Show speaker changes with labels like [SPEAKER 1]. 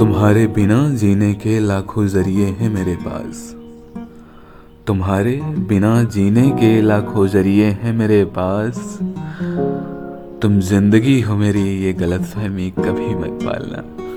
[SPEAKER 1] तुम्हारे बिना जीने के लाखों ज़रिए हैं मेरे पास। तुम्हारे बिना जीने के लाखों ज़रिए हैं मेरे पास। तुम ज़िंदगी हो मेरी, ये गलत फहमी कभी मत पालना।